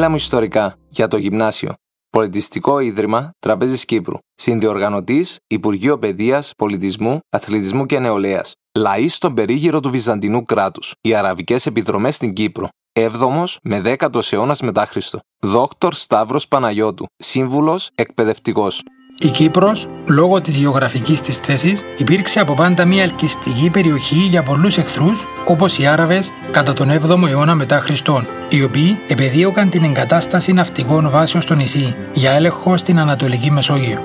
Μίλα μου ιστορικά για το γυμνάσιο. Πολιτιστικό Ίδρυμα Τραπέζης Κύπρου. Συνδιοργανωτής Υπουργείο Παιδείας, Πολιτισμού, Αθλητισμού και Νεολαίας. Λαοί στον περίγυρο του Βυζαντινού κράτους. Οι αραβικές επιδρομές στην Κύπρο. 7ο με 10ο αιώνας μετά Χριστό. Δόκτωρ Σταύρος Παναγιώτου. Σύμβουλος εκπαιδευτικός. Η Κύπρος, λόγω της γεωγραφικής της θέσης, υπήρξε από πάντα μια ελκυστική περιοχή για πολλούς εχθρούς, όπως οι Άραβες κατά τον 7ο αιώνα μετά Χριστόν, οι οποίοι επεδίωκαν την εγκατάσταση ναυτικών βάσεων στο νησί για έλεγχο στην Ανατολική Μεσόγειο.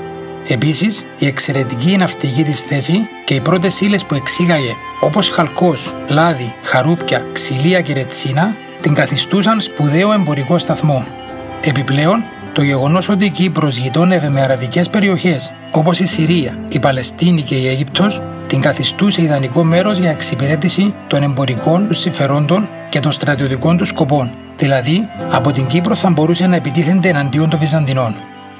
Επίσης, η εξαιρετική ναυτική της θέση και οι πρώτες ύλες που εξήγαγε, όπως χαλκός, λάδι, χαρούπια, ξυλία και ρετσίνα, την καθιστούσαν σπουδαίο εμπορικό σταθμό. Επιπλέον, το γεγονός ότι η Κύπρος γειτόνευε με αραβικές περιοχές όπως η Συρία, η Παλαιστίνη και η Αίγυπτος, την καθιστούσε ιδανικό μέρος για εξυπηρέτηση των εμπορικών τους συμφερόντων και των στρατιωτικών τους σκοπών. Δηλαδή, από την Κύπρο θα μπορούσε να επιτίθενται εναντίον των Βυζαντινών.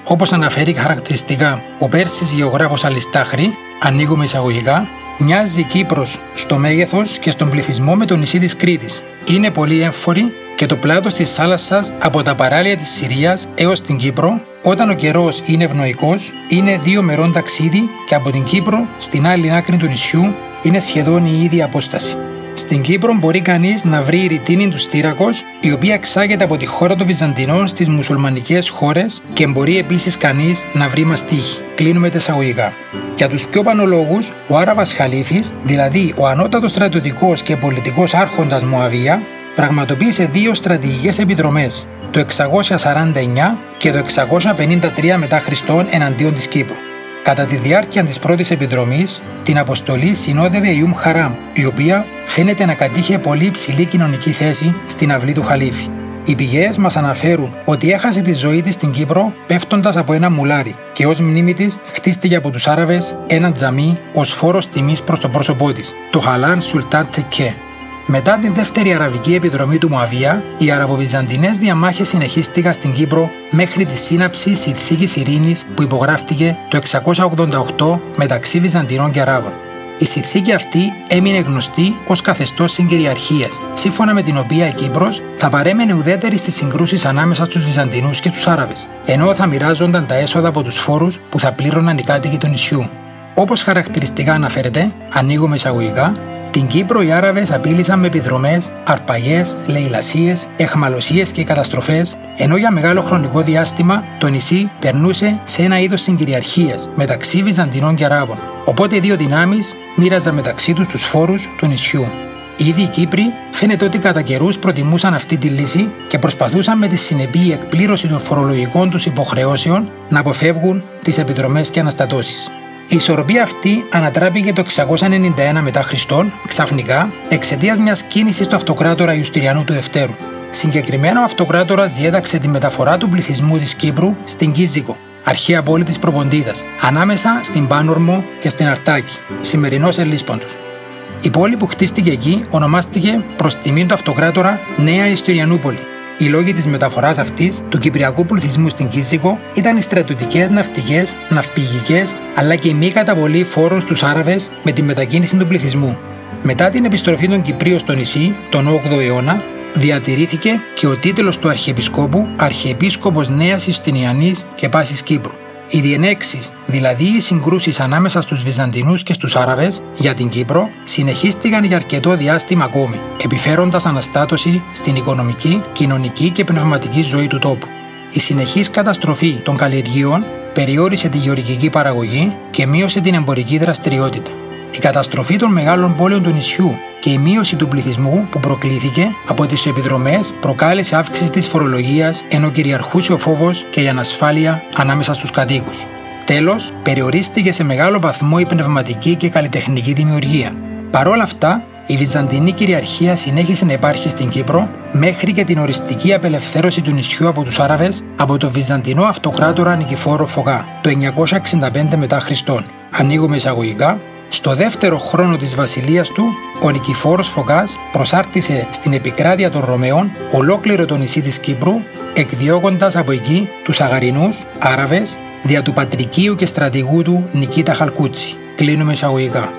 Όπως αναφέρει χαρακτηριστικά ο Πέρσης γεωγράφος Αλιστάχρη, ανοίγουμε εισαγωγικά, μοιάζει η Κύπρος στο μέγεθος και στον πληθυσμό με το νησί της Κρήτης. Είναι πολύ έμφορη και το πλάτος της θάλασσας από τα παράλια της Συρίας έως την Κύπρο, όταν ο καιρός είναι ευνοϊκός, είναι δύο μερών ταξίδι και από την Κύπρο στην άλλη άκρη του νησιού είναι σχεδόν η ίδια απόσταση. Στην Κύπρο μπορεί κανείς να βρει η ρητίνη του Στήρακος, η οποία εξάγεται από τη χώρα των Βυζαντινών στις μουσουλμανικές χώρες και μπορεί επίσης κανείς να βρει μαστίχη. Κλείνουμε τα εισαγωγικά. Για τους πιο πανολόγους, ο Άραβας Χαλίφης, δηλαδή ο ανώτατος στρατιωτικός και πολιτικός άρχοντας Μωαβία, πραγματοποίησε δύο στρατηγικές επιδρομές, το 649 και το 653 μετά Χριστόν εναντίον της Κύπρου. Κατά τη διάρκεια της πρώτης επιδρομής, την αποστολή συνόδευε η Ουμ Χαράμ, η οποία φαίνεται να κατήχε πολύ υψηλή κοινωνική θέση στην αυλή του Χαλίφη. Οι πηγές μας αναφέρουν ότι έχασε τη ζωή της στην Κύπρο πέφτοντας από ένα μουλάρι και ως μνήμη της χτίστηκε από τους Άραβες ένα τζαμί ως φόρος τιμής προς το πρόσωπό της, το Χαλάν Σουλτάν Τεκέ. Μετά την δεύτερη αραβική επιδρομή του Μουαβία, οι Αραβοβυζαντινές διαμάχες συνεχίστηκαν στην Κύπρο μέχρι τη σύναψη συνθήκης ειρήνης που υπογράφτηκε το 688 μεταξύ Βυζαντινών και Αράβων. Η συνθήκη αυτή έμεινε γνωστή ως καθεστώς συγκυριαρχίας, σύμφωνα με την οποία η Κύπρος θα παρέμενε ουδέτερη στις συγκρούσεις ανάμεσα στους Βυζαντινούς και του Άραβες, ενώ θα μοιράζονταν τα έσοδα από τους φόρους που θα πλήρωναν οι κάτοικοι του νησιού. Όπως χαρακτηριστικά αναφέρεται, ανοίγουμε εισαγωγικά, την Κύπρο οι Άραβες απείλησαν με επιδρομές, αρπαγές, λαιλασίε, εχμαλωσίες και καταστροφές, ενώ για μεγάλο χρονικό διάστημα το νησί περνούσε σε ένα είδος συγκυριαρχίας μεταξύ Βυζαντινών και Αράβων. Οπότε οι δύο δυνάμεις μοίραζαν μεταξύ τους τους φόρους του νησιού. Ήδη οι Κύπροι φαίνεται ότι κατά καιρούς προτιμούσαν αυτή τη λύση και προσπαθούσαν με τη συνεπή εκπλήρωση των φορολογικών τους υποχρεώσεων να αποφεύγουν τις επιδρομές και αναστατώσεις. Η ισορροπία αυτή ανατράπηκε το 691 μετά Χριστόν ξαφνικά εξαιτίας μιας κίνησης του αυτοκράτορα Ιουστηριανού του Δευτέρου. Συγκεκριμένα, ο αυτοκράτορα διέταξε τη μεταφορά του πληθυσμού της Κύπρου στην Κίζικο, αρχαία πόλη της Προποντίδας, ανάμεσα στην Πάνορμο και στην Αρτάκη, σημερινός Ελίσποντος. Η πόλη που χτίστηκε εκεί ονομάστηκε προς τιμή του αυτοκράτορα Νέα Ιστηριανούπολη οι λόγοι της μεταφοράς αυτής του κυπριακού πληθυσμού στην Κίσικο ήταν οι στρατιωτικές, ναυτικές, ναυπηγικές αλλά και η μη καταβολή φόρων στους Άραβες με τη μετακίνηση του πληθυσμού. Μετά την επιστροφή των Κυπρίων στο νησί, τον 8ο αιώνα, διατηρήθηκε και ο τίτλος του Αρχιεπισκόπου Αρχιεπίσκοπος Νέας Ιστινιανής και Πάσης Κύπρου. Οι διενέξεις, δηλαδή οι συγκρούσεις ανάμεσα στους Βυζαντινούς και στους Άραβες για την Κύπρο, συνεχίστηκαν για αρκετό διάστημα ακόμη, επιφέροντας αναστάτωση στην οικονομική, κοινωνική και πνευματική ζωή του τόπου. Η συνεχής καταστροφή των καλλιεργείων περιόρισε τη γεωργική παραγωγή και μείωσε την εμπορική δραστηριότητα. Η καταστροφή των μεγάλων πόλεων του νησιού και η μείωση του πληθυσμού που προκλήθηκε από τις επιδρομές προκάλεσε αύξηση της φορολογίας ενώ κυριαρχούσε ο φόβος και η ανασφάλεια ανάμεσα στους κατοίκους. Τέλος, περιορίστηκε σε μεγάλο βαθμό η πνευματική και καλλιτεχνική δημιουργία. Παρ' όλα αυτά, η Βυζαντινή κυριαρχία συνέχισε να υπάρχει στην Κύπρο μέχρι και την οριστική απελευθέρωση του νησιού από τους Άραβες από το Βυζαντινό Αυτοκράτορα Νικηφόρο Φωγά το 965 μετά Χριστόν. Ανοίγουμε εισαγωγικά στο δεύτερο χρόνο της βασιλείας του, ο Νικηφόρος Φωγάς προσάρτησε στην επικράτεια των Ρωμαίων ολόκληρο το νησί της Κύπρου, εκδιώκοντας από εκεί τους Αγαρινούς, Άραβες, δια του πατρικίου και στρατηγού του Νικήτα Χαλκούτσι. Κλείνουμε εισαγωγικά.